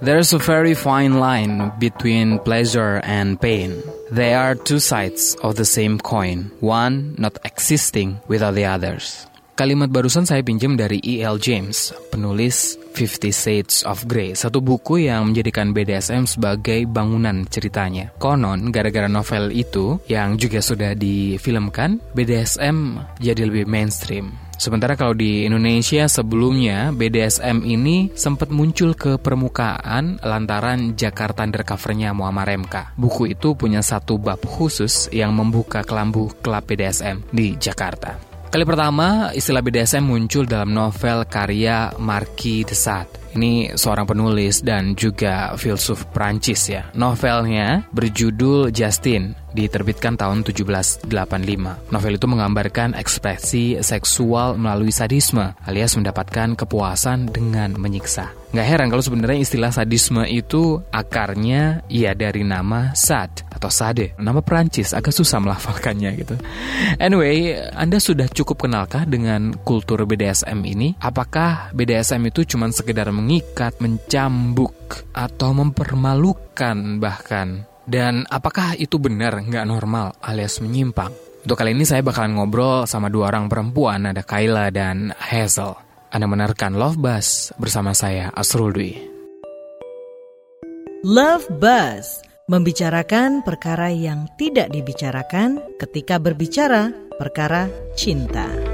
There's a very fine line between pleasure and pain. They are two sides of the same coin, one not existing without the others. Kalimat barusan saya pinjam dari E.L. James, penulis Fifty Shades of Grey, satu buku yang menjadikan BDSM sebagai bangunan ceritanya. Konon, gara-gara novel itu, yang juga sudah difilmkan, BDSM jadi lebih mainstream. Sementara kalau di Indonesia sebelumnya BDSM ini sempat muncul ke permukaan lantaran Jakarta undercovernya Muammar MK. Buku itu punya satu bab khusus yang membuka kelambu klub BDSM di Jakarta. Kali pertama, istilah BDSM muncul dalam novel karya Marquis de Sade. Ini seorang penulis dan juga filsuf Prancis ya. Novelnya berjudul Justin, diterbitkan tahun 1785. Novel itu menggambarkan ekspresi seksual melalui sadisme, alias mendapatkan kepuasan dengan menyiksa. Nggak heran kalau sebenarnya istilah sadisme itu akarnya ya dari nama sad atau sade. Nama Prancis agak susah melafalkannya gitu. Anyway, Anda sudah cukup kenalkah dengan kultur BDSM ini? Apakah BDSM itu cuma sekedar mengikat, mencambuk, atau mempermalukan bahkan? Dan apakah itu benar nggak normal alias menyimpang? Untuk kali ini saya bakalan ngobrol sama dua orang perempuan, ada Kayla dan Hazel. Anda menarikan Love Buzz bersama saya, Asrul Dwi. Love Buzz, membicarakan perkara yang tidak dibicarakan ketika berbicara perkara cinta.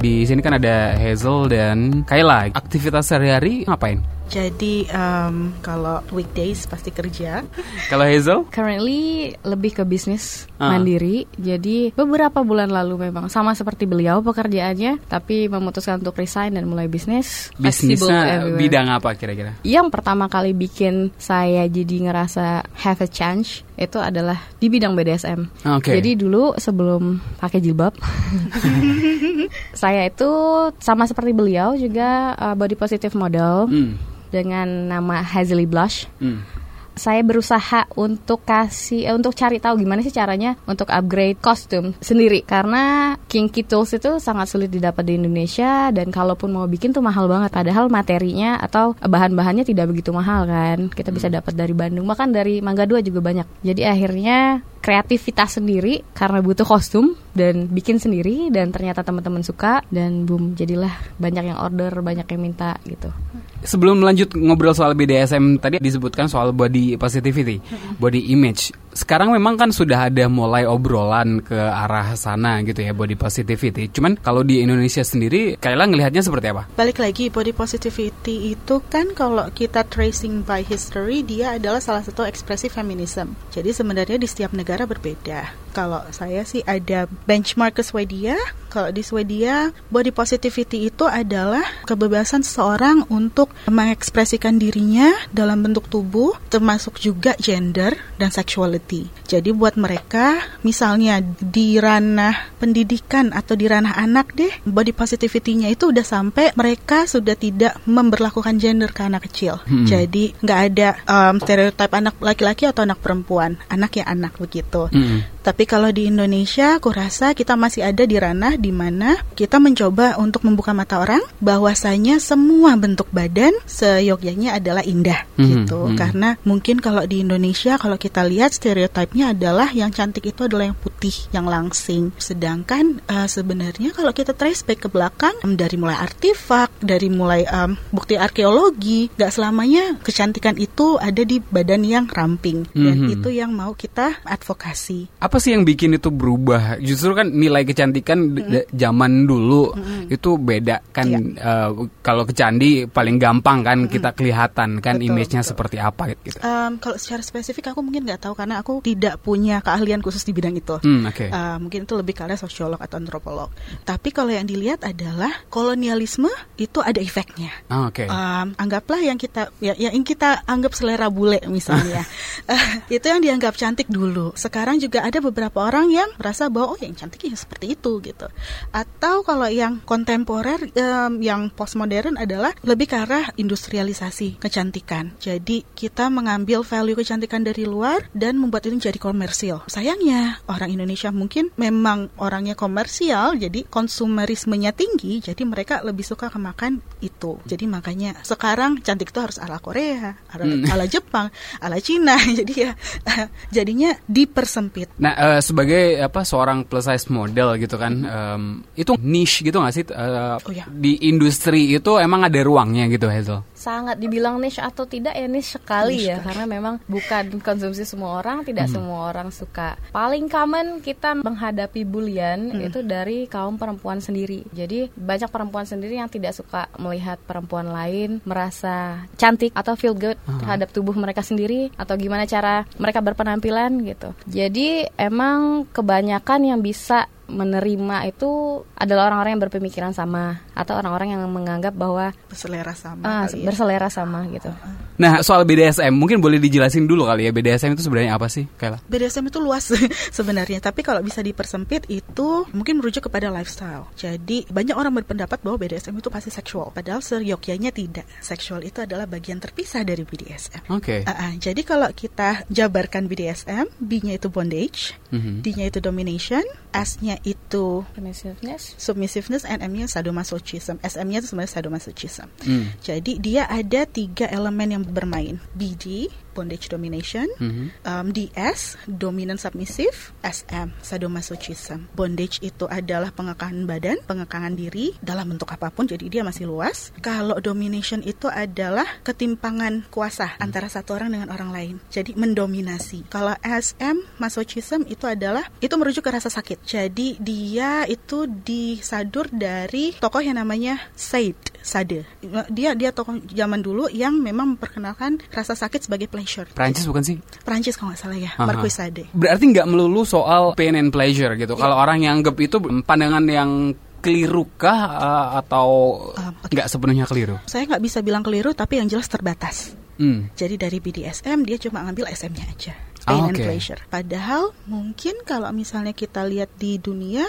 Di sini kan ada Hazel dan Kayla. Aktivitas sehari-hari ngapain? Jadi um, kalau weekdays pasti kerja. Kalau Hazel? Currently lebih ke bisnis Ah. mandiri. Jadi beberapa bulan lalu memang sama seperti beliau pekerjaannya, tapi memutuskan untuk resign dan mulai bisnis. Bisnisnya bidang apa kira-kira? Yang pertama kali bikin saya jadi ngerasa have a chance itu adalah di bidang BDSM. Oke. Jadi dulu sebelum pakai jilbab, saya itu sama seperti beliau juga uh, body positive model Hmm. Dengan nama Hazily Blush. Hmm. Saya berusaha untuk kasih eh, untuk cari tahu gimana sih caranya untuk upgrade kostum sendiri. Karena kinky tools itu sangat sulit didapat di Indonesia dan kalaupun mau bikin tuh mahal banget. Padahal materinya atau bahan-bahannya tidak begitu mahal kan. Kita bisa dapat dari Bandung. Bahkan dari Mangga Dua juga banyak. Jadi akhirnya kreativitas sendiri karena butuh kostum dan bikin sendiri dan ternyata teman-teman suka dan boom jadilah banyak yang order banyak yang minta gitu Sebelum lanjut ngobrol soal BDSM tadi disebutkan soal body positivity, body image. Sekarang memang kan sudah ada mulai obrolan ke arah sana gitu ya body positivity. Cuman kalau di Indonesia sendiri, Kayla ngelihatnya seperti apa? Balik lagi body positivity itu kan kalau kita tracing by history dia adalah salah satu ekspresi feminism. Jadi sebenarnya di setiap negara berbeda. Kalau saya sih ada benchmark ke Swedia. Kalau di Swedia body positivity itu adalah kebebasan seseorang untuk mengekspresikan dirinya dalam bentuk tubuh termasuk juga gender dan sexuality. Jadi buat mereka misalnya di ranah pendidikan atau di ranah anak deh body positivity-nya itu udah sampai mereka sudah tidak memberlakukan gender ke anak kecil. Jadi nggak ada um, stereotip anak laki-laki atau anak perempuan, anak ya anak begitu. Hmm. Tapi kalau di Indonesia, aku rasa kita masih ada di ranah di mana kita mencoba untuk membuka mata orang bahwasanya semua bentuk badan seyogyanya adalah indah Mhm, gitu. mhm. Karena mungkin kalau di Indonesia kalau kita lihat stereotipnya adalah yang cantik itu adalah yang putih, yang langsing. Sedangkan eh, sebenarnya kalau kita trace back ke belakang em, dari mulai artefak, dari mulai em, bukti arkeologi, nggak selamanya kecantikan itu ada di badan yang ramping dan Mhm. itu yang mau kita advokasi. Apa sih yang bikin itu berubah? Justru kan nilai kecantikan d- zaman dulu itu beda kan. Iya. eh, kalau ke candi paling gampang kan kita kelihatan kan image-nya seperti apa gitu. Um, kalau secara spesifik aku mungkin nggak tahu karena aku tidak punya keahlian khusus di bidang itu. Hmm, oke. Uh, mungkin itu lebih karena sosiolog atau antropolog. Tapi kalau yang dilihat adalah kolonialisme itu ada efeknya. Ah, Oke. Um, anggaplah yang kita ya, ya, yang kita anggap selera bule misalnya Eh, itu yang dianggap cantik dulu sekarang juga ada ada beberapa orang yang merasa bahwa oh yang cantik ya seperti itu gitu. Atau kalau yang kontemporer um, yang postmodern adalah lebih ke arah industrialisasi kecantikan. Jadi kita mengambil value kecantikan dari luar dan membuat itu jadi komersial. Sayangnya orang Indonesia mungkin memang orangnya komersial, jadi konsumerismenya tinggi, jadi mereka lebih suka kemakan itu. Jadi makanya sekarang cantik itu harus ala Korea, ala, hmm. ala Jepang, ala Cina. jadi ya jadinya dipersempit. Nah, uh, sebagai apa seorang plus size model gitu kan, um, itu niche gitu nggak sih uh, oh, ya. di industri itu emang ada ruangnya gitu Hazel? Sangat dibilang niche atau tidak ya niche sekali niche ya karena memang bukan konsumsi semua orang tidak hmm. semua orang suka paling common kita menghadapi bulian hmm. itu dari kaum perempuan sendiri jadi banyak perempuan sendiri yang tidak suka melihat perempuan lain merasa cantik atau feel good uh-huh. terhadap tubuh mereka sendiri atau gimana cara mereka berpenampilan gitu jadi emang kebanyakan yang bisa menerima itu adalah orang-orang yang berpemikiran sama atau orang-orang yang menganggap bahwa berselera sama uh, berselera sama gitu. Nah, soal BDSM mungkin boleh dijelasin dulu kali ya BDSM itu sebenarnya apa sih, Kayla? BDSM itu luas sebenarnya, tapi kalau bisa dipersempit itu mungkin merujuk kepada lifestyle. Jadi, banyak orang berpendapat bahwa BDSM itu pasti seksual, padahal seyogyanya tidak. Seksual itu adalah bagian terpisah dari BDSM. Oke. Okay. Uh, uh, jadi kalau kita jabarkan BDSM, B-nya itu bondage, mm -hmm. D-nya itu domination, S-nya itu submissiveness, submissiveness, and M-nya sadomasochism. SM-nya itu sebenarnya sadomasochism. Mm. Jadi dia ada tiga elemen yang bermain. BD bondage domination, mm-hmm. um, DS dominant submissive, SM sadomasochism. Bondage itu adalah pengekalan badan, pengekangan diri dalam bentuk apa pun, jadi dia masih luas. Kalau domination itu adalah ketimpangan kuasa mm-hmm. antara satu orang dengan orang lain, jadi mendominasi. Kalau SM masochism itu adalah itu merujuk ke rasa sakit. Jadi dia itu disadur dari tokoh yang namanya Said Sade. Dia dia tokoh zaman dulu yang memang memperkenalkan rasa sakit sebagai pleasure. Prancis bukan sih? Prancis kalau nggak salah ya, Aha. Marquis Sade. Berarti nggak melulu soal pain and pleasure gitu. Yeah. Kalau orang yang anggap itu pandangan yang keliru kah uh, atau nggak okay. sepenuhnya keliru? Saya nggak bisa bilang keliru, tapi yang jelas terbatas. Hmm. Jadi dari BDSM dia cuma ngambil SM-nya aja pain oh, okay. and pleasure. Padahal mungkin kalau misalnya kita lihat di dunia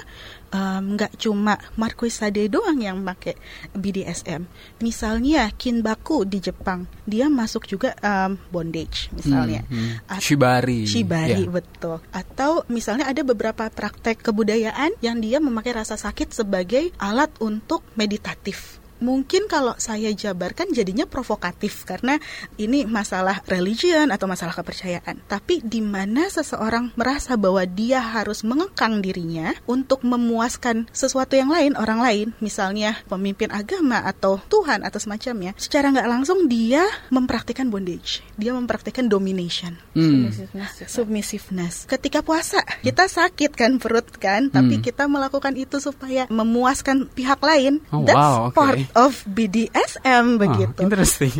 nggak um, cuma Marquis Sade doang yang pakai BDSM. Misalnya Kinbaku di Jepang, dia masuk juga um, bondage misalnya. Hmm, hmm. Shibari. Shibari yeah. betul. Atau misalnya ada beberapa praktek kebudayaan yang dia memakai rasa sakit sebagai alat untuk meditatif mungkin kalau saya jabarkan jadinya provokatif karena ini masalah religion atau masalah kepercayaan. Tapi di mana seseorang merasa bahwa dia harus mengekang dirinya untuk memuaskan sesuatu yang lain, orang lain, misalnya pemimpin agama atau Tuhan atau semacamnya, secara nggak langsung dia mempraktikkan bondage, dia mempraktikkan domination, hmm. submissiveness. Ketika puasa kita sakit kan perut kan, tapi hmm. kita melakukan itu supaya memuaskan pihak lain. Oh, That's wow, okay. part of BDSM begitu. Oh, interesting.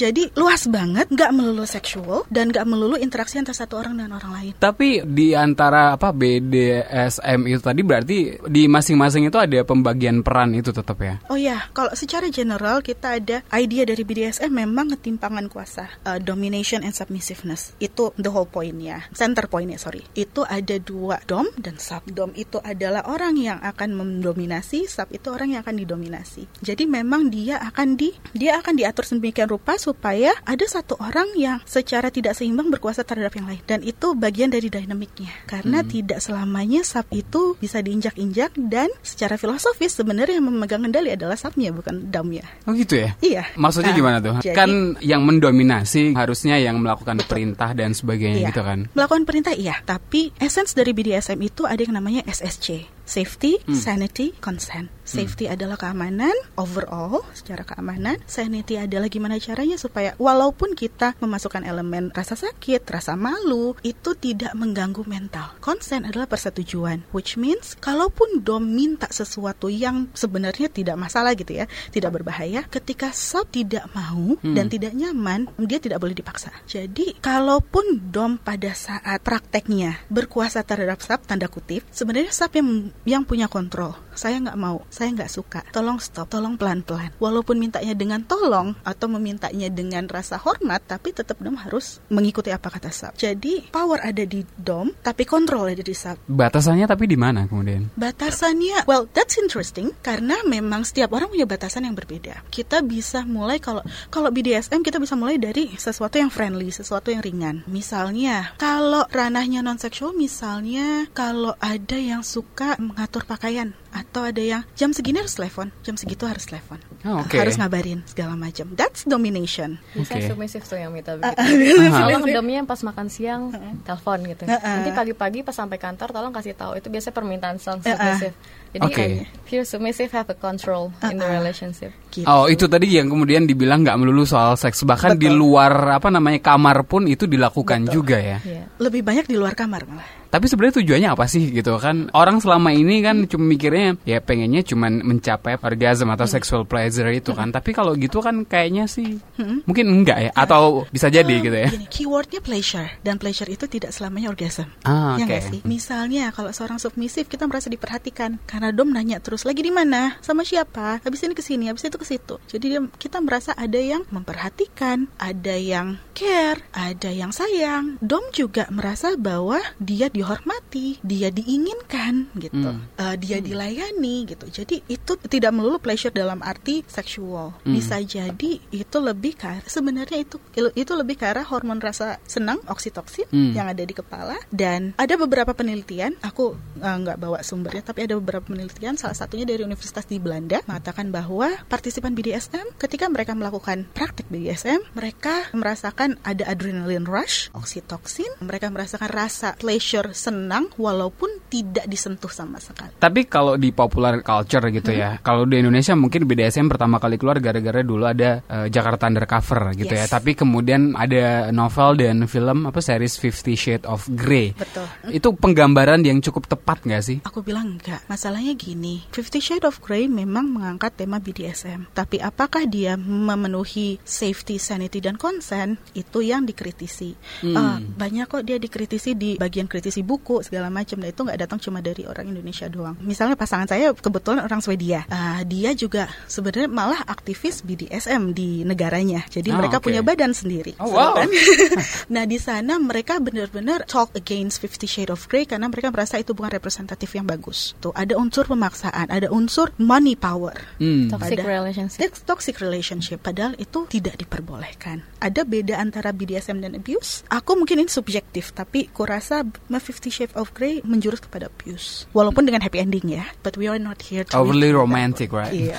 jadi luas banget, nggak melulu seksual dan nggak melulu interaksi antara satu orang dengan orang lain. Tapi di antara apa BDSM itu tadi berarti di masing-masing itu ada pembagian peran itu tetap ya? Oh ya, kalau secara general kita ada idea dari BDSM memang ketimpangan kuasa, uh, domination and submissiveness. Itu the whole point ya, center point ya sorry. Itu ada dua dom dan sub. Dom itu adalah orang yang akan mendominasi, sub itu orang yang akan didominasi. Jadi memang dia akan di dia akan diatur sedemikian rupa supaya ada satu orang yang secara tidak seimbang berkuasa terhadap yang lain dan itu bagian dari dinamiknya karena hmm. tidak selamanya sub itu bisa diinjak-injak dan secara filosofis sebenarnya yang memegang kendali adalah subnya bukan damnya. Oh gitu ya? Iya. Maksudnya nah, gimana tuh? Jadi, kan yang mendominasi harusnya yang melakukan betul. perintah dan sebagainya iya. gitu kan? Melakukan perintah iya, tapi essence dari BDSM itu ada yang namanya SSC safety, hmm. sanity, consent. Safety hmm. adalah keamanan overall secara keamanan. Sanity adalah gimana caranya supaya walaupun kita memasukkan elemen rasa sakit, rasa malu, itu tidak mengganggu mental. Consent adalah persetujuan, which means kalaupun dom minta sesuatu yang sebenarnya tidak masalah gitu ya, tidak berbahaya, ketika sub tidak mau hmm. dan tidak nyaman, dia tidak boleh dipaksa. Jadi kalaupun dom pada saat prakteknya berkuasa terhadap sub tanda kutip, sebenarnya sub yang yang punya kontrol. Saya nggak mau, saya nggak suka. Tolong stop, tolong pelan-pelan. Walaupun mintanya dengan tolong atau memintanya dengan rasa hormat, tapi tetap dom harus mengikuti apa kata sub. Jadi power ada di dom, tapi kontrol ada di sub. Batasannya tapi di mana kemudian? Batasannya, well that's interesting karena memang setiap orang punya batasan yang berbeda. Kita bisa mulai kalau kalau BDSM kita bisa mulai dari sesuatu yang friendly, sesuatu yang ringan. Misalnya kalau ranahnya non seksual, misalnya kalau ada yang suka mengatur pakaian atau ada yang jam segini harus telepon, jam segitu harus telepon, Oh, oke. harus ngabarin segala macam. That's domination. Bisa Oke. submisif tuh yang minta Ah, begitu. Tolong domnya pas makan siang telepon gitu. Uh-uh. Nanti pagi-pagi pas sampai kantor tolong kasih tahu itu biasanya permintaan sound Uh-uh. submissive. Jadi Oke. feel submissive have a control in the relationship. Gitu. Oh itu tadi yang kemudian dibilang nggak melulu soal seks bahkan di Betul. luar apa namanya kamar pun itu dilakukan juga ya. Iya. Lebih banyak di luar kamar malah. Tapi sebenarnya tujuannya apa sih gitu kan? Orang selama ini kan cuma mikirnya ya pengennya cuman mencapai orgasm atau sexual pleasure itu kan. Tapi kalau gitu kan kayaknya sih mungkin enggak ya atau bisa jadi Um, gitu ya. Gini, keywordnya pleasure dan pleasure itu tidak selamanya orgasm. Ah, Ya nggak sih? Misalnya kalau seorang submisif kita merasa diperhatikan karena dom nanya terus lagi di mana, sama siapa, habis ini ke sini, habis itu ke situ. Jadi dia, kita merasa ada yang memperhatikan, ada yang care, ada yang sayang. Dom juga merasa bahwa dia dihormati, dia diinginkan gitu, Hmm. Eh, dia dilayani gitu. Jadi itu tidak melulu pleasure dalam arti seksual. Hmm. Bisa jadi itu lebih ke arah- sebenarnya itu itu lebih ke arah hormon rasa senang oksitoksin Hmm. yang ada di kepala dan ada beberapa penelitian aku eh, nggak bawa sumbernya tapi ada beberapa penelitian salah satunya dari universitas di Belanda mengatakan bahwa partisipan BDSM ketika mereka melakukan praktik BDSM mereka merasakan ada adrenaline rush oksitoksin mereka merasakan rasa pleasure senang walaupun tidak disentuh sama sekali Tapi kalau di popular culture gitu ya, kalau di Indonesia mungkin BDSM pertama kali keluar gara-gara dulu ada eh, Jakarta Undercover gitu ya. Yes. Tapi kemudian ada novel dan film apa series Fifty Shades of Grey. betul Itu penggambaran yang cukup tepat nggak sih? Aku bilang enggak. Masalahnya gini, Fifty Shades of Grey memang mengangkat tema BDSM. Tapi apakah dia memenuhi safety, sanity, dan consent? Itu yang dikritisi. Hmm. Eh, banyak kok dia dikritisi di bagian kritisi buku segala macam. Dan itu nggak datang cuma dari orang Indonesia doang. Misalnya pasangan saya kebetulan orang Swedia. Eh, dia juga sebenarnya malah aktivis BDSM di negaranya. Jadi Ah, mereka oke. punya badan sendiri. Oh, Seru wow. kan? nah di sana mereka benar-benar talk against Fifty Shades of Grey karena mereka merasa itu bukan representatif yang bagus. Tuh ada unsur pemaksaan, ada unsur money power. Hmm. Toxic Pada- relationship. Toxic relationship padahal itu tidak diperbolehkan. Ada beda antara BDSM dan abuse. Aku mungkin ini subjektif tapi kurasa Fifty Shades of Grey menjurus kepada abuse. Walaupun dengan happy ending ya. But we are not here to Overly romantic, right? Iya.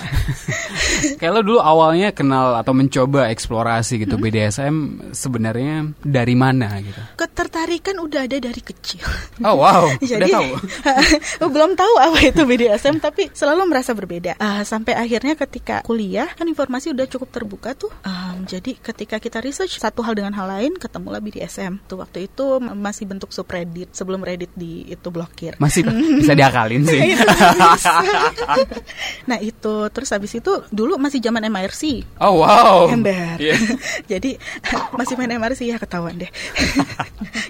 Kayak lo dulu awalnya kenal atau mencoba eksplorasi gitu BDSM sebenarnya dari mana gitu? Ketertarikan udah ada dari kecil. Oh wow, udah Jadi tahu. belum tahu apa itu BDSM tapi selalu merasa berbeda. Ah, sampai akhirnya ketika kuliah kan informasi udah cukup terbuka tuh. Um, jadi ketika kita research satu hal dengan hal lain ketemulah BDSM. Tuh waktu itu masih bentuk subreddit sebelum Reddit di itu blokir. Masih bisa diakalin sih. Iya, nah itu terus habis itu dulu masih zaman MIRC. Oh wow. Ember. Iya. Jadi masih main MRC ya ketahuan deh.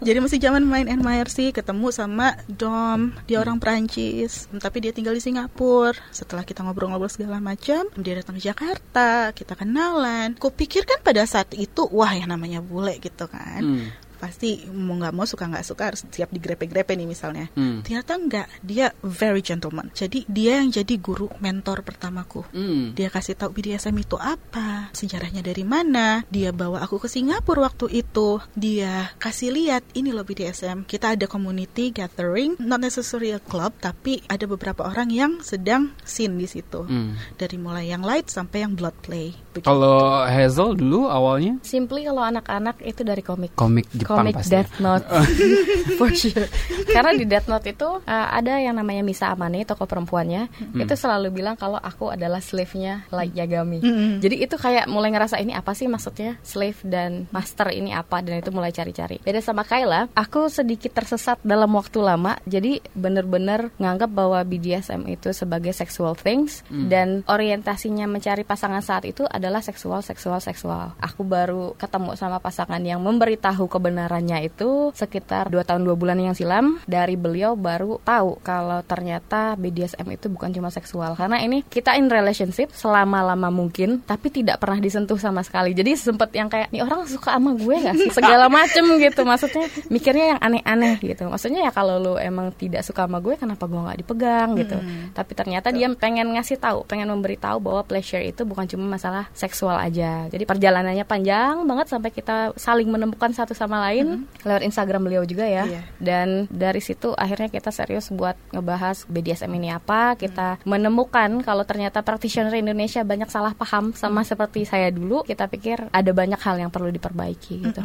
Jadi masih zaman main MRC ketemu sama Dom, dia orang Prancis, tapi dia tinggal di Singapura. Setelah kita ngobrol-ngobrol segala macam, dia datang ke Jakarta, kita kenalan. Kupikir kan pada saat itu wah yang namanya bule gitu kan. Hmm. Pasti mau nggak mau suka nggak suka harus siap digrepe-grepe nih misalnya. Hmm. Ternyata enggak, dia very gentleman. Jadi dia yang jadi guru mentor pertamaku. Hmm. Dia kasih tahu BDSM itu apa, sejarahnya dari mana. Dia bawa aku ke Singapura waktu itu. Dia kasih lihat ini loh BDSM. Kita ada community gathering, not necessarily a club, tapi ada beberapa orang yang sedang scene di situ. Hmm. Dari mulai yang light sampai yang blood play. Kalau Hazel dulu awalnya Simply kalau anak-anak itu dari komik. komik Jepang Komik pasti. ya? Death Note for sure. Karena di Death Note itu uh, ada yang namanya Misa Amane, tokoh perempuannya, Hmm. itu selalu bilang kalau aku adalah slave-nya Light Yagami. Mm-mm. Jadi itu kayak mulai ngerasa ini apa sih maksudnya slave dan master ini apa dan itu mulai cari-cari. Beda sama Kayla, aku sedikit tersesat dalam waktu lama. Jadi bener-bener nganggap bahwa BDSM itu sebagai sexual things Hmm. dan orientasinya mencari pasangan saat itu adalah seksual, seksual, seksual. Aku baru ketemu sama pasangan yang memberitahu kebenarannya itu sekitar dua tahun dua bulan yang silam. Dari beliau baru tahu kalau ternyata BDSM itu bukan cuma seksual. Karena ini kita in relationship selama-lama mungkin, tapi tidak pernah disentuh sama sekali. Jadi sempet yang kayak, nih orang suka sama gue gak sih? Segala macem gitu. Maksudnya mikirnya yang aneh-aneh gitu. Maksudnya ya kalau lu emang tidak suka sama gue, kenapa gue nggak dipegang gitu. Hmm. Tapi ternyata dia pengen ngasih tahu, pengen memberitahu bahwa pleasure itu bukan cuma masalah seksual aja. Jadi perjalanannya panjang banget sampai kita saling menemukan satu sama lain lewat Instagram beliau juga ya. Iya. Dan dari situ akhirnya kita serius buat ngebahas BDSM ini apa. Kita menemukan kalau ternyata practitioner Indonesia banyak salah paham sama seperti saya dulu. Kita pikir ada banyak hal yang perlu diperbaiki gitu.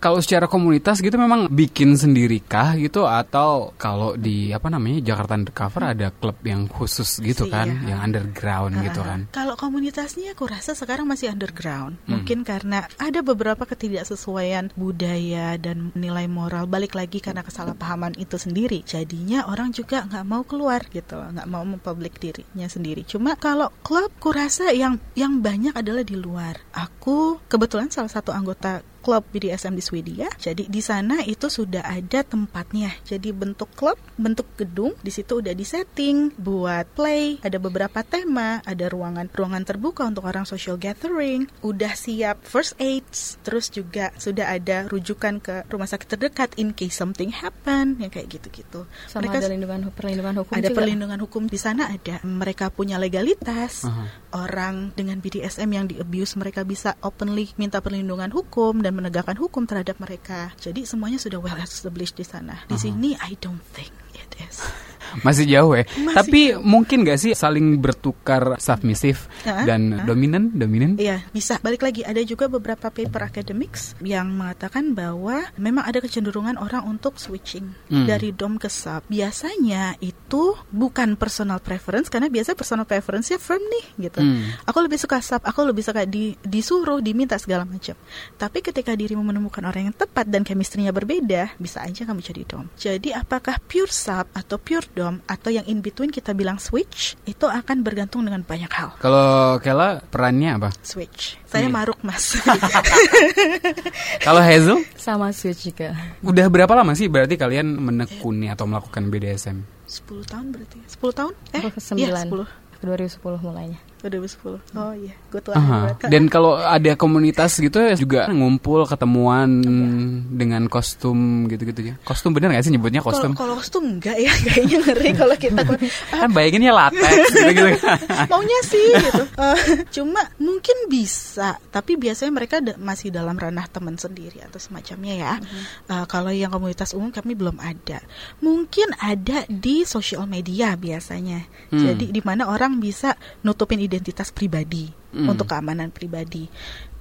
Kalau secara komunitas gitu memang bikin sendiri kah gitu atau kalau di apa namanya Jakarta Undercover ada klub yang khusus gitu Sih, kan, iya. yang underground gitu kan. Kalau komunitasnya aku rasa sekarang masih underground. Hmm. Mungkin karena ada beberapa ketidaksesuaian budaya dan nilai moral. Balik lagi karena kesalahpahaman itu sendiri. Jadinya orang juga nggak mau keluar gitu, nggak mau mempublik dirinya sendiri. Cuma kalau klub, kurasa yang yang banyak adalah di luar. Aku kebetulan salah satu anggota klub BDSM di Swedia. Jadi di sana itu sudah ada tempatnya. Jadi bentuk klub, bentuk gedung, di situ udah disetting buat play, ada beberapa tema, ada ruangan ruangan terbuka untuk orang social gathering, udah siap first aids, terus juga sudah ada rujukan ke rumah sakit terdekat in case something happen, yang kayak gitu-gitu. Sama ada perlindungan, perlindungan hukum ada juga. perlindungan hukum di sana ada. Mereka punya legalitas. Aha. Orang dengan BDSM yang di abuse mereka bisa openly minta perlindungan hukum dan menegakkan hukum terhadap mereka. Jadi semuanya sudah well established di sana. Di sini I don't think it is. Masih jauh ya. Masih Tapi mungkin gak sih saling bertukar submisif Hah? dan Hah? dominan, dominan? Iya, bisa. Balik lagi, ada juga beberapa paper academics yang mengatakan bahwa memang ada kecenderungan orang untuk switching Hmm. dari dom ke sub. Biasanya itu bukan personal preference karena biasa personal preference-nya firm nih gitu. Hmm. Aku lebih suka sub, aku lebih suka di, disuruh, diminta segala macam. Tapi ketika dirimu menemukan orang yang tepat dan chemistry-nya berbeda, bisa aja kamu jadi dom. Jadi apakah pure sub atau pure dom atau yang in between kita bilang switch itu akan bergantung dengan banyak hal. Kalau Kela perannya apa? Switch. Saya Iya. maruk mas. Kalau Hazel, Sama switch juga. udah berapa lama sih berarti kalian menekuni atau melakukan BDSM? 10 tahun berarti ya? 10 tahun? Eh, Aku ke iya 9. 10 Aku 2010 mulainya. 2010 Oh iya, gue berarti. Dan kalau ada komunitas gitu ya juga ngumpul ketemuan dengan kostum gitu-gitu ya. Kostum bener gak sih nyebutnya kostum? kalau kostum enggak ya Kayaknya ngeri kalau kita ah, Kan bayanginnya latex gitu-gitu. Maunya sih gitu Eh, Cuma mungkin bisa Tapi biasanya mereka da- masih dalam ranah teman sendiri Atau semacamnya ya Eh, Kalau yang komunitas umum kami belum ada Mungkin ada di sosial media biasanya Hmm. Jadi di mana orang bisa nutupin identitas pribadi Hmm. Untuk keamanan pribadi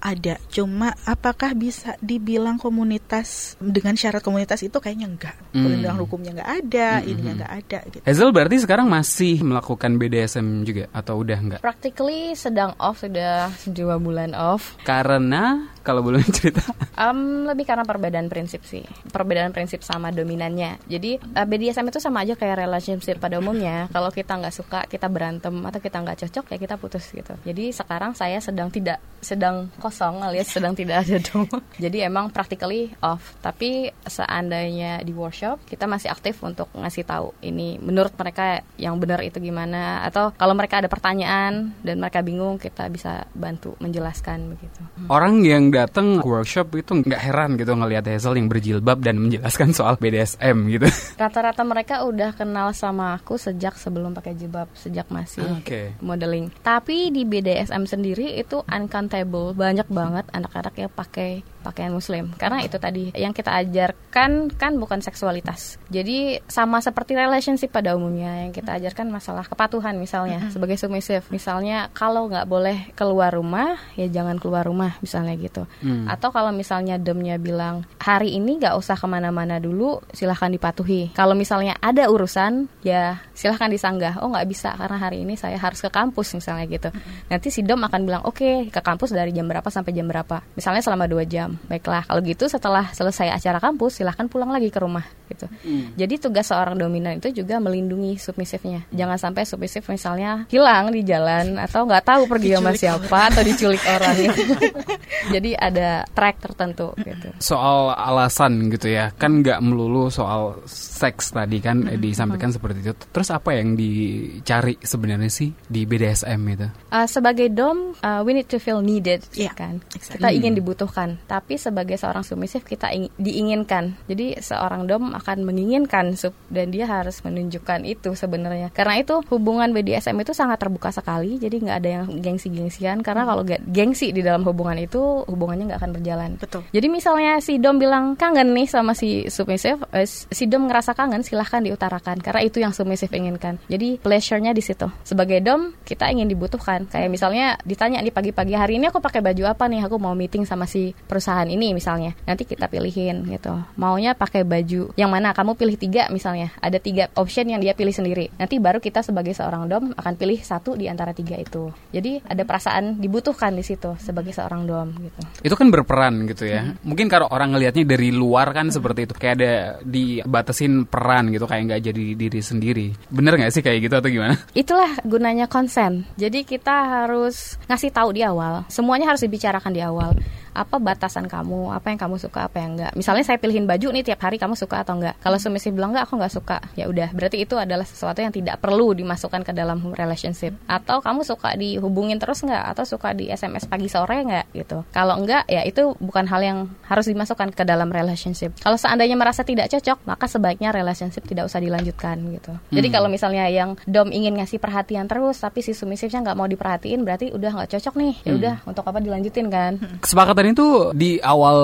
ada cuma apakah bisa dibilang komunitas dengan syarat komunitas itu kayaknya enggak Hmm. perlindungan hukumnya enggak ada Hmm, ininya hmm. enggak ada gitu Hazel berarti sekarang masih melakukan BDSM juga atau udah enggak? Practically sedang off sudah dua bulan off. Karena kalau boleh cerita. Um, lebih karena perbedaan prinsip sih, perbedaan prinsip sama dominannya. Jadi uh, BDSM itu sama aja kayak relationship pada umumnya. Kalau kita nggak suka, kita berantem atau kita nggak cocok ya kita putus gitu. Jadi sekarang saya sedang tidak sedang kosong alias sedang tidak ada dom. Jadi emang practically off. Tapi seandainya di workshop kita masih aktif untuk ngasih tahu ini menurut mereka yang benar itu gimana atau kalau mereka ada pertanyaan dan mereka bingung kita bisa bantu menjelaskan begitu. Orang yang datang ke workshop itu nggak heran gitu ngelihat Hazel yang berjilbab dan menjelaskan soal BDSM gitu. Rata-rata mereka udah kenal sama aku sejak sebelum pakai jilbab, sejak masih Oke. modeling. Tapi di BDSM sendiri itu uncountable, banyak banget anak-anak yang pakai pakaian muslim. Karena itu tadi yang kita ajarkan kan bukan seksualitas. Jadi sama seperti relationship pada umumnya yang kita ajarkan masalah kepatuhan misalnya sebagai submissive. Misalnya kalau nggak boleh keluar rumah ya jangan keluar rumah misalnya gitu. Hmm. Atau kalau misalnya demnya bilang hari ini nggak usah ke mana-mana dulu, silahkan dipatuhi. Kalau misalnya ada urusan, ya silahkan disanggah. Oh nggak bisa karena hari ini saya harus ke kampus misalnya gitu. Nanti si dom akan bilang oke ke kampus dari jam berapa sampai jam berapa. Misalnya selama dua jam. Baiklah kalau gitu setelah selesai acara kampus silahkan pulang lagi ke rumah gitu. Hmm. Jadi tugas seorang dominan itu juga melindungi submisifnya. Jangan sampai submisif misalnya hilang di jalan atau nggak tahu pergi sama siapa atau diculik orang gitu. Jadi ada track tertentu gitu. Soal alasan gitu ya, kan nggak melulu soal seks tadi kan eh, disampaikan seperti itu. Terus apa yang dicari sebenarnya sih di BDSM itu? Uh, sebagai dom, uh, we need to feel needed, Iya, kan? exactly. Kita ingin dibutuhkan. Tapi sebagai seorang submisif kita ing- diinginkan. Jadi seorang dom akan menginginkan sub dan dia harus menunjukkan itu sebenarnya. Karena itu hubungan BDSM itu sangat terbuka sekali. Jadi nggak ada yang gengsi-gengsian. Karena kalau ge- gengsi di dalam hubungan itu hubungannya nggak akan berjalan. Betul. Jadi misalnya si dom bilang kangen nih sama si submissive, eh, si dom ngerasa kangen silahkan diutarakan karena itu yang submissive inginkan. Jadi pleasure-nya di situ. Sebagai dom kita ingin dibutuhkan. Kayak misalnya ditanya nih pagi-pagi hari ini aku pakai baju apa nih? Aku mau meeting sama si perusahaan ini misalnya. Nanti kita pilihin gitu. Maunya pakai baju yang mana? Kamu pilih tiga misalnya. Ada tiga option yang dia pilih sendiri. Nanti baru kita sebagai seorang dom akan pilih satu di antara tiga itu. Jadi ada perasaan dibutuhkan di situ sebagai seorang dom gitu. Itu kan berperan gitu ya. Mungkin kalau orang ngelihatnya dari luar kan seperti itu, kayak ada dibatasin peran gitu, kayak nggak jadi diri sendiri. Bener nggak sih kayak gitu atau gimana? Itulah gunanya konsen. Jadi kita harus ngasih tahu di awal. Semuanya harus dibicarakan di awal. Apa batasan kamu? Apa yang kamu suka? Apa yang enggak? Misalnya saya pilihin baju nih tiap hari kamu suka atau enggak? Kalau submissive bilang enggak, aku enggak suka. Ya udah, berarti itu adalah sesuatu yang tidak perlu dimasukkan ke dalam relationship. Atau kamu suka dihubungin terus enggak? Atau suka di SMS pagi sore enggak gitu. Kalau enggak, ya itu bukan hal yang harus dimasukkan ke dalam relationship. Kalau seandainya merasa tidak cocok, maka sebaiknya relationship tidak usah dilanjutkan gitu. Jadi kalau misalnya yang dom ingin ngasih perhatian terus tapi si submissifnya nggak mau diperhatiin berarti udah nggak cocok nih ya udah untuk apa dilanjutin kan Kesepakatan itu di awal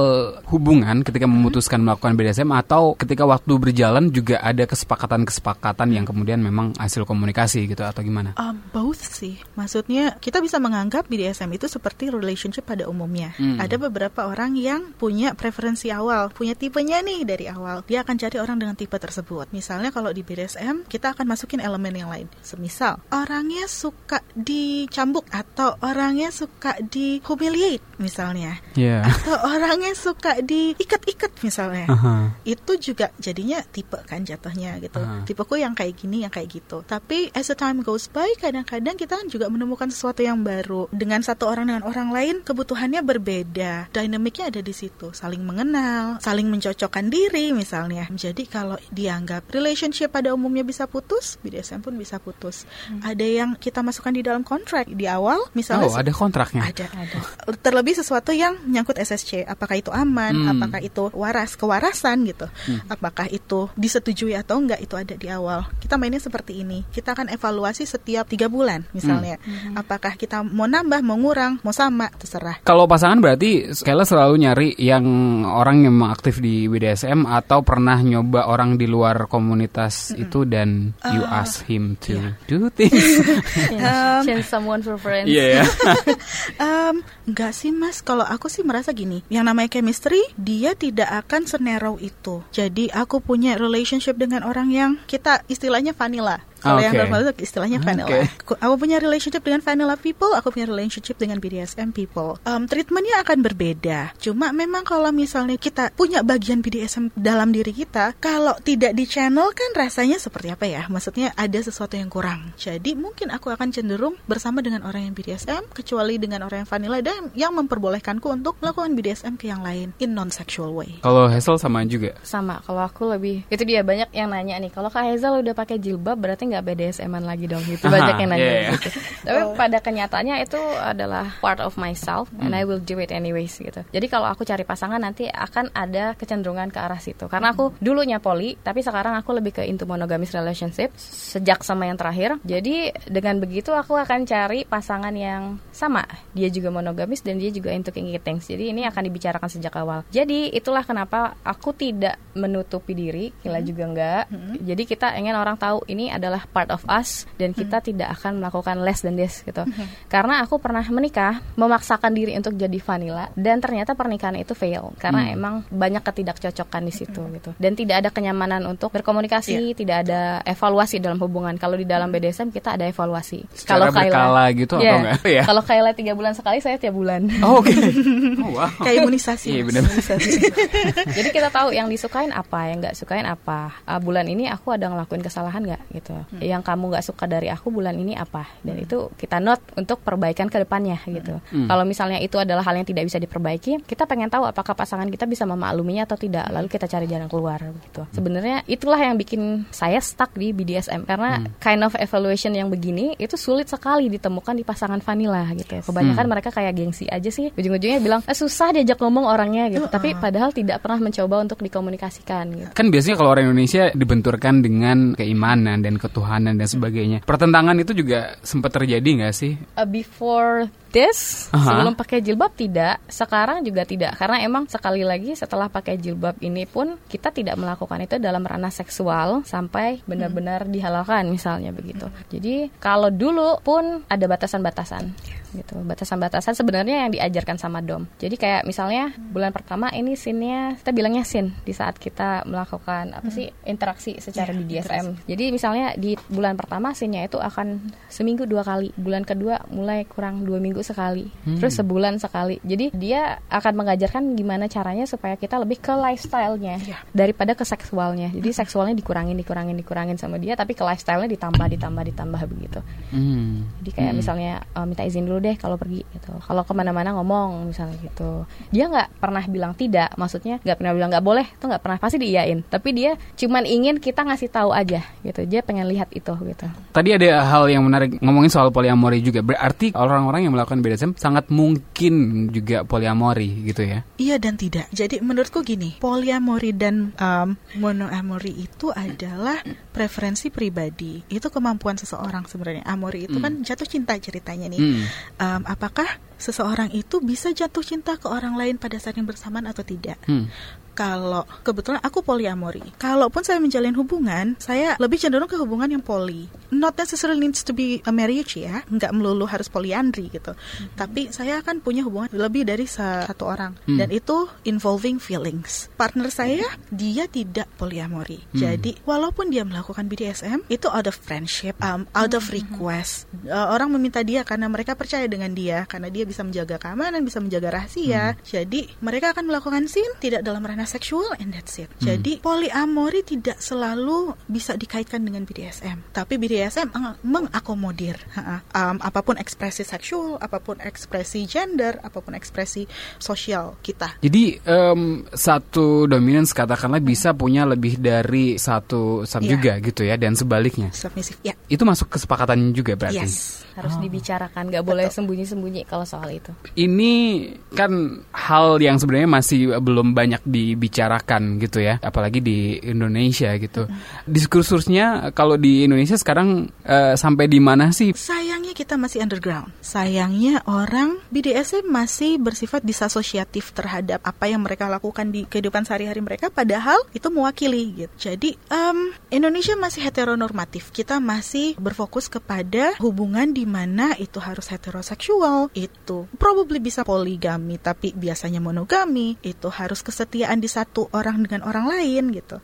hubungan ketika memutuskan melakukan BDSM atau ketika waktu berjalan juga ada kesepakatan-kesepakatan yang kemudian memang hasil komunikasi gitu atau gimana? Um, both sih. Maksudnya kita bisa menganggap BDSM itu seperti relationship pada umumnya. Hmm. Ada beberapa orang yang punya preferensi awal, punya tipenya nih dari awal. Dia akan cari orang dengan tipe tersebut. Misalnya kalau di BDSM kita akan masukin elemen yang lain. Semisal orangnya suka dicambuk atau orangnya suka di humiliate misalnya. Iya. Atau orangnya suka diikat-ikat misalnya Aha. itu juga jadinya tipe kan jatuhnya gitu. Ah. Tipeku yang kayak gini, yang kayak gitu. Tapi as the time goes by, kadang-kadang kita kan juga menemukan sesuatu yang baru. Dengan satu orang dengan orang lain, kebutuhannya berbeda. Dinamiknya ada di situ, saling mengenal, saling mencocokkan diri misalnya. Jadi kalau dianggap relationship pada umumnya bisa putus, BDSM pun bisa putus. Ada yang kita masukkan di dalam kontrak di awal, misalnya Oh, ada kontraknya. ada, ada. Terlebih sesuatu yang menyangkut SSC, apakah itu aman, Hmm. apakah itu waras, kewarasan gitu. Apakah itu disetujui atau enggak itu ada di awal. Kita mainnya seperti ini. Kita akan evaluasi setiap tiga bulan misalnya. Apakah kita mau nambah, mau ngurang, mau sama, terserah. Kalau pasangan berarti Kayla selalu nyari yang orang yang memang aktif di BDSM atau pernah nyoba orang di luar komunitas itu dan you ask him to do things. change, change someone for friends Iya ya. Um, enggak sih mas, kalau aku sih merasa gini, yang namanya chemistry dia tidak akan senarrow itu. Jadi aku punya relationship dengan orang yang kita istilahnya vanilla. Kalau yang Oke. normal itu istilahnya vanilla. Oke. Aku, aku punya relationship dengan vanilla people, aku punya relationship dengan BDSM people. Um, treatmentnya akan berbeda. Cuma memang kalau misalnya kita punya bagian BDSM dalam diri kita, kalau tidak di channel kan rasanya seperti apa ya? Maksudnya ada sesuatu yang kurang. Jadi mungkin aku akan cenderung bersama dengan orang yang BDSM, kecuali dengan orang yang vanilla dan yang memperbolehkanku untuk melakukan BDSM ke yang lain in non-sexual way. Kalau Hazel sama juga. sama kalau aku lebih itu dia banyak yang nanya nih kalau kak Hazel udah pakai jilbab berarti nggak BDSM-an lagi dong gitu. Aha, banyak yang nanya iya, iya. gitu. Tapi pada kenyataannya itu adalah part of myself and I will do it anyways gitu. Jadi kalau aku cari pasangan nanti akan ada kecenderungan ke arah situ. Karena aku dulunya poli tapi sekarang aku lebih ke into monogamous relationship sejak sama yang terakhir. Jadi dengan begitu aku akan cari pasangan yang sama. Dia juga monogamis dan dia juga into kinky things. Jadi ini akan dibicarakan sejak awal. Jadi itulah kenapa aku tidak menutupi diri Kila juga enggak jadi kita ingin orang tahu ini adalah adalah part of us dan kita hmm. tidak akan melakukan less than this gitu. Hmm. Karena aku pernah menikah memaksakan diri untuk jadi vanilla dan ternyata pernikahan itu fail karena hmm. emang banyak ketidakcocokan di situ hmm. gitu. Dan tidak ada kenyamanan untuk berkomunikasi, yeah. tidak ada evaluasi dalam hubungan. Kalau di dalam BDSM kita ada evaluasi. Kalau Kayla gitu yeah, atau enggak? ya. Kalau Kayla tiga bulan sekali, saya tiap bulan. Oh, Oke. Okay. Oh, wow. Kayak imunisasi. Iya benar. Jadi kita tahu yang disukain apa, yang nggak sukain apa. Uh, bulan ini aku ada ngelakuin kesalahan nggak gitu. Hmm. Yang kamu nggak suka dari aku bulan ini apa? Dan hmm. itu kita note untuk perbaikan ke depannya gitu. Hmm. Kalau misalnya itu adalah hal yang tidak bisa diperbaiki, kita pengen tahu apakah pasangan kita bisa memakluminya atau tidak. Lalu kita cari jalan keluar gitu. Sebenarnya itulah yang bikin saya stuck di BDSM karena hmm. kind of evaluation yang begini itu sulit sekali ditemukan di pasangan vanilla gitu. Kebanyakan hmm. mereka kayak gengsi aja sih. Ujung-ujungnya bilang eh, susah diajak ngomong orangnya gitu. Uh -uh. Tapi padahal tidak pernah mencoba untuk dikomunikasikan gitu. Kan biasanya kalau orang Indonesia dibenturkan dengan keimanan dan ketuhanan dan sebagainya. Pertentangan itu juga sempat terjadi nggak sih? Uh, before this uh -huh. sebelum pakai jilbab tidak, sekarang juga tidak karena emang sekali lagi setelah pakai jilbab ini pun kita tidak melakukan itu dalam ranah seksual sampai benar-benar dihalalkan misalnya begitu. Jadi kalau dulu pun ada batasan-batasan gitu. Batasan-batasan sebenarnya yang diajarkan sama dom. Jadi kayak misalnya bulan pertama ini sinnya kita bilangnya sin di saat kita melakukan apa sih hmm. interaksi secara yeah, di DSM. Jadi misalnya di bulan pertama sinnya itu akan seminggu dua kali. Bulan kedua mulai kurang dua minggu sekali, hmm. terus sebulan sekali. Jadi dia akan mengajarkan gimana caranya supaya kita lebih ke lifestyle-nya yeah. daripada ke seksualnya. Jadi hmm. seksualnya dikurangin, dikurangin, dikurangin sama dia, tapi ke lifestyle-nya ditambah, ditambah, ditambah begitu. Hmm. Jadi kayak hmm. misalnya uh, minta izin dulu deh kalau pergi gitu. Kalau ke mana-mana ngomong misalnya gitu. Dia nggak pernah bilang tidak, maksudnya nggak pernah bilang nggak boleh, tuh nggak pernah pasti diiyain. Tapi dia cuman ingin kita ngasih tahu aja gitu. Dia pengen lihat itu gitu. Tadi ada hal yang menarik ngomongin soal poliamori juga. Berarti orang-orang yang melakukan BDSM sangat mungkin juga poliamori gitu ya? Iya dan tidak. Jadi menurutku gini, poliamori dan um, monoamori itu adalah preferensi pribadi. Itu kemampuan seseorang sebenarnya. Amori itu hmm. kan jatuh cinta ceritanya nih. Hmm. Um, apakah seseorang itu bisa jatuh cinta ke orang lain pada saat yang bersamaan atau tidak? Hmm kalau kebetulan aku poliamori. Kalaupun saya menjalin hubungan, saya lebih cenderung ke hubungan yang poli. Not necessarily needs to be a marriage ya, nggak melulu harus poliandri gitu. Hmm. Tapi saya akan punya hubungan lebih dari satu orang hmm. dan itu involving feelings. Partner saya dia tidak poliamori. Hmm. Jadi walaupun dia melakukan BDSM itu out of friendship, um, out of hmm. request. Uh, orang meminta dia karena mereka percaya dengan dia, karena dia bisa menjaga keamanan, bisa menjaga rahasia. Hmm. Jadi mereka akan melakukan sin tidak dalam ranah seksual and that's it. Hmm. Jadi poliamori tidak selalu bisa dikaitkan dengan BDSM, tapi BDSM mengakomodir um, apa pun ekspresi seksual, apa pun ekspresi gender, apa pun ekspresi sosial kita. Jadi um, satu dominance katakanlah bisa punya lebih dari satu sub yeah. juga gitu ya dan sebaliknya. Submissive, ya. Yeah. Itu masuk kesepakatan juga berarti. Yes. Harus oh. dibicarakan, nggak boleh sembunyi-sembunyi kalau soal itu. Ini kan hal yang sebenarnya masih belum banyak di dibicarakan gitu ya, apalagi di Indonesia gitu. Diskursusnya kalau di Indonesia sekarang uh, sampai di mana sih? Sayangnya kita masih underground. Sayangnya orang BDSM masih bersifat disasosiatif terhadap apa yang mereka lakukan di kehidupan sehari-hari mereka, padahal itu mewakili gitu. Jadi um, Indonesia masih heteronormatif. Kita masih berfokus kepada hubungan di mana itu harus heteroseksual, itu probably bisa poligami tapi biasanya monogami, itu harus kesetiaan di satu orang dengan orang lain gitu.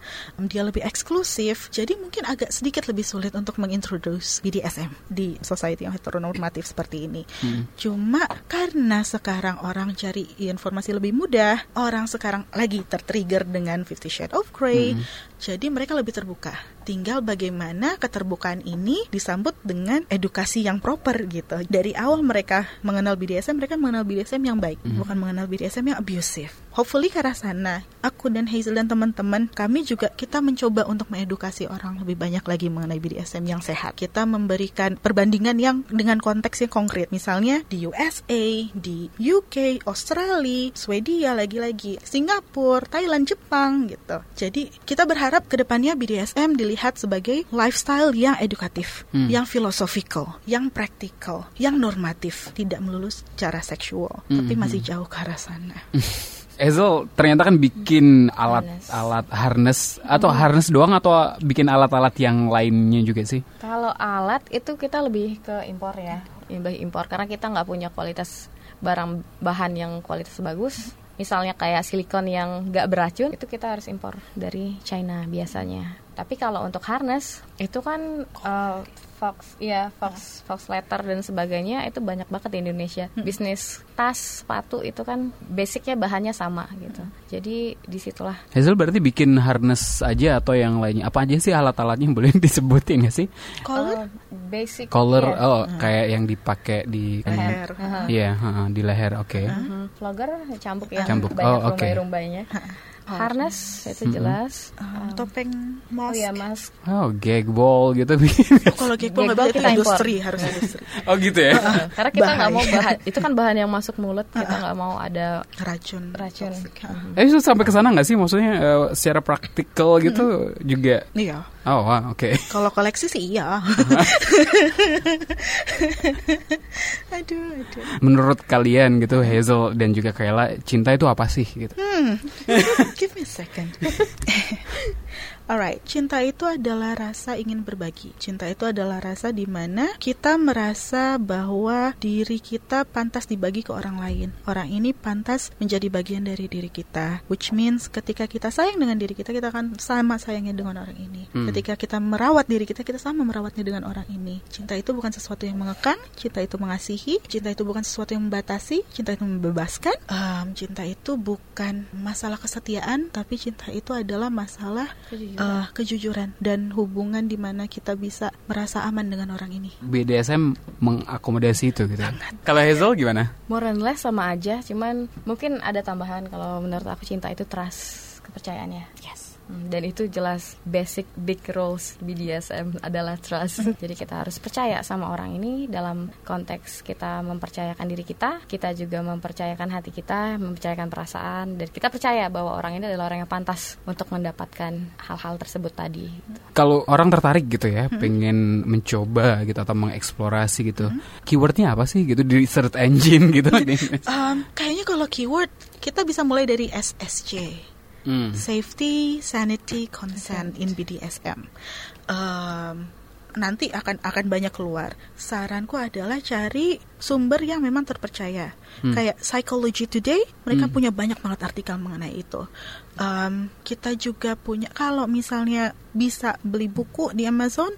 Dia lebih eksklusif, jadi mungkin agak sedikit lebih sulit untuk mengintroduce BDSM di society yang heteronormatif seperti ini. Hmm. Cuma karena sekarang orang cari informasi lebih mudah, orang sekarang lagi tertrigger dengan Fifty Shades of Grey, hmm. jadi mereka lebih terbuka. Tinggal bagaimana keterbukaan ini disambut dengan edukasi yang proper gitu. Dari awal mereka mengenal BDSM, mereka mengenal BDSM yang baik, hmm. bukan mengenal BDSM yang abusive. Hopefully ke arah sana aku dan Hazel dan teman-teman kami juga kita mencoba untuk mengedukasi orang lebih banyak lagi mengenai BDSM yang sehat. Kita memberikan perbandingan yang dengan konteks yang konkret. Misalnya di USA, di UK, Australia, Swedia lagi-lagi, Singapura, Thailand, Jepang gitu. Jadi kita berharap ke depannya BDSM dilihat sebagai lifestyle yang edukatif, hmm. yang philosophical, yang praktikal, yang normatif, tidak melulu secara seksual, hmm. tapi masih hmm. jauh ke arah sana. Hazel ternyata kan bikin alat-alat harness atau harness doang atau bikin alat-alat yang lainnya juga sih? Kalau alat itu kita lebih ke impor ya, lebih impor karena kita nggak punya kualitas barang bahan yang kualitas bagus. Misalnya kayak silikon yang nggak beracun itu kita harus impor dari China biasanya. Tapi kalau untuk harness itu kan uh, Fox, ya Fox, Fox letter dan sebagainya itu banyak banget di Indonesia. Hmm. Bisnis tas, sepatu itu kan basicnya bahannya sama gitu. Jadi di situlah. Hazel berarti bikin harness aja atau yang lainnya? Apa aja sih alat-alatnya yang boleh disebutin ya sih? Collar, uh, basic. Collar, yeah. oh hmm. kayak yang dipakai di leher. Iya, uh -huh. di leher, oke. Okay. Uh -huh. Vlogger cambuk ya. Cambuk. Banyak oh, oke. Okay. rumbai-rumbainya. Harness itu jelas. Uh, topeng mask oh ya mask. oh gag ball gitu. Oh, kalau gag ball nggak kita industri harus industri. Oh gitu ya? Uh, karena kita nggak mau bahan itu kan bahan yang masuk mulut kita nggak mau ada racun racun. eh itu sampai ke sana nggak sih? Maksudnya uh, secara praktikal gitu hmm. juga? Iya Oh, wow, oke. Okay. Kalau koleksi sih iya. aduh, aduh. Menurut kalian gitu Hazel dan juga Kayla, cinta itu apa sih gitu? Hmm. Give me a second. Alright, cinta itu adalah rasa ingin berbagi. Cinta itu adalah rasa di mana kita merasa bahwa diri kita pantas dibagi ke orang lain. Orang ini pantas menjadi bagian dari diri kita. Which means ketika kita sayang dengan diri kita, kita akan sama sayangnya dengan orang ini. Hmm. Ketika kita merawat diri kita, kita sama merawatnya dengan orang ini. Cinta itu bukan sesuatu yang mengekang, cinta itu mengasihi, cinta itu bukan sesuatu yang membatasi, cinta itu membebaskan. Um, cinta itu bukan masalah kesetiaan, tapi cinta itu adalah masalah uh, kejujuran dan hubungan di mana kita bisa merasa aman dengan orang ini. BDSM mengakomodasi itu gitu. Kalau Hazel gimana? More and less sama aja, cuman mungkin ada tambahan kalau menurut aku cinta itu trust kepercayaannya. Yes. Hmm, dan itu jelas basic big rules BDSM adalah trust. Jadi kita harus percaya sama orang ini dalam konteks kita mempercayakan diri kita, kita juga mempercayakan hati kita, mempercayakan perasaan dan kita percaya bahwa orang ini adalah orang yang pantas untuk mendapatkan hal-hal tersebut tadi. Kalau orang tertarik gitu ya, hmm. pengen mencoba gitu atau mengeksplorasi gitu, hmm. keywordnya apa sih gitu di search engine gitu? um, kayaknya kalau keyword kita bisa mulai dari SSC mm. safety, sanity, consent in BDSM. Um, nanti akan akan banyak keluar. Saranku adalah cari sumber yang memang terpercaya. Hmm. Kayak Psychology Today, mereka hmm. punya banyak banget artikel mengenai itu. Um, kita juga punya kalau misalnya bisa beli buku di Amazon,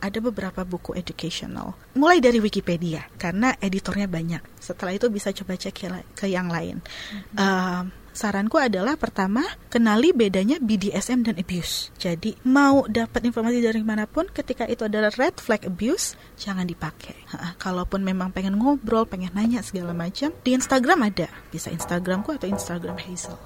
ada beberapa buku educational. Mulai dari Wikipedia karena editornya banyak. Setelah itu bisa coba cek ke yang lain. Hmm. Um, saranku adalah pertama kenali bedanya BDSM dan abuse. Jadi mau dapat informasi dari mana pun ketika itu adalah red flag abuse jangan dipakai. Kalaupun memang pengen ngobrol, pengen nanya segala macam di Instagram ada, bisa Instagramku atau Instagram Hazel.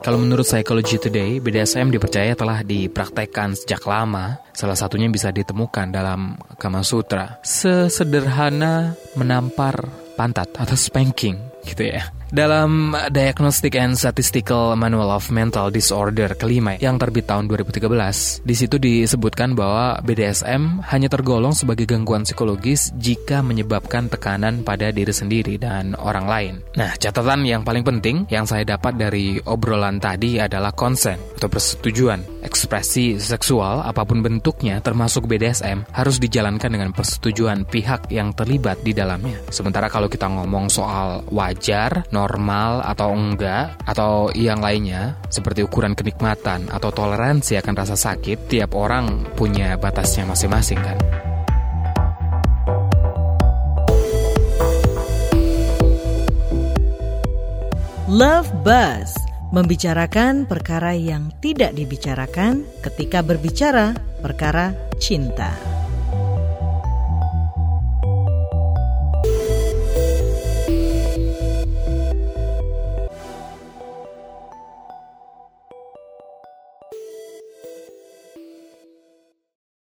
Kalau menurut Psychology Today, BDSM dipercaya telah dipraktekkan sejak lama. Salah satunya bisa ditemukan dalam Kama Sutra. Sesederhana menampar pantat atau spanking gitu ya. Dalam Diagnostic and Statistical Manual of Mental Disorder kelima yang terbit tahun 2013, di situ disebutkan bahwa BDSM hanya tergolong sebagai gangguan psikologis jika menyebabkan tekanan pada diri sendiri dan orang lain. Nah, catatan yang paling penting yang saya dapat dari obrolan tadi adalah konsen atau persetujuan. Ekspresi seksual apa pun bentuknya termasuk BDSM harus dijalankan dengan persetujuan pihak yang terlibat di dalamnya. Sementara kalau kita ngomong soal wajar, normal atau enggak atau yang lainnya seperti ukuran kenikmatan atau toleransi akan rasa sakit tiap orang punya batasnya masing-masing kan Love Buzz membicarakan perkara yang tidak dibicarakan ketika berbicara perkara cinta.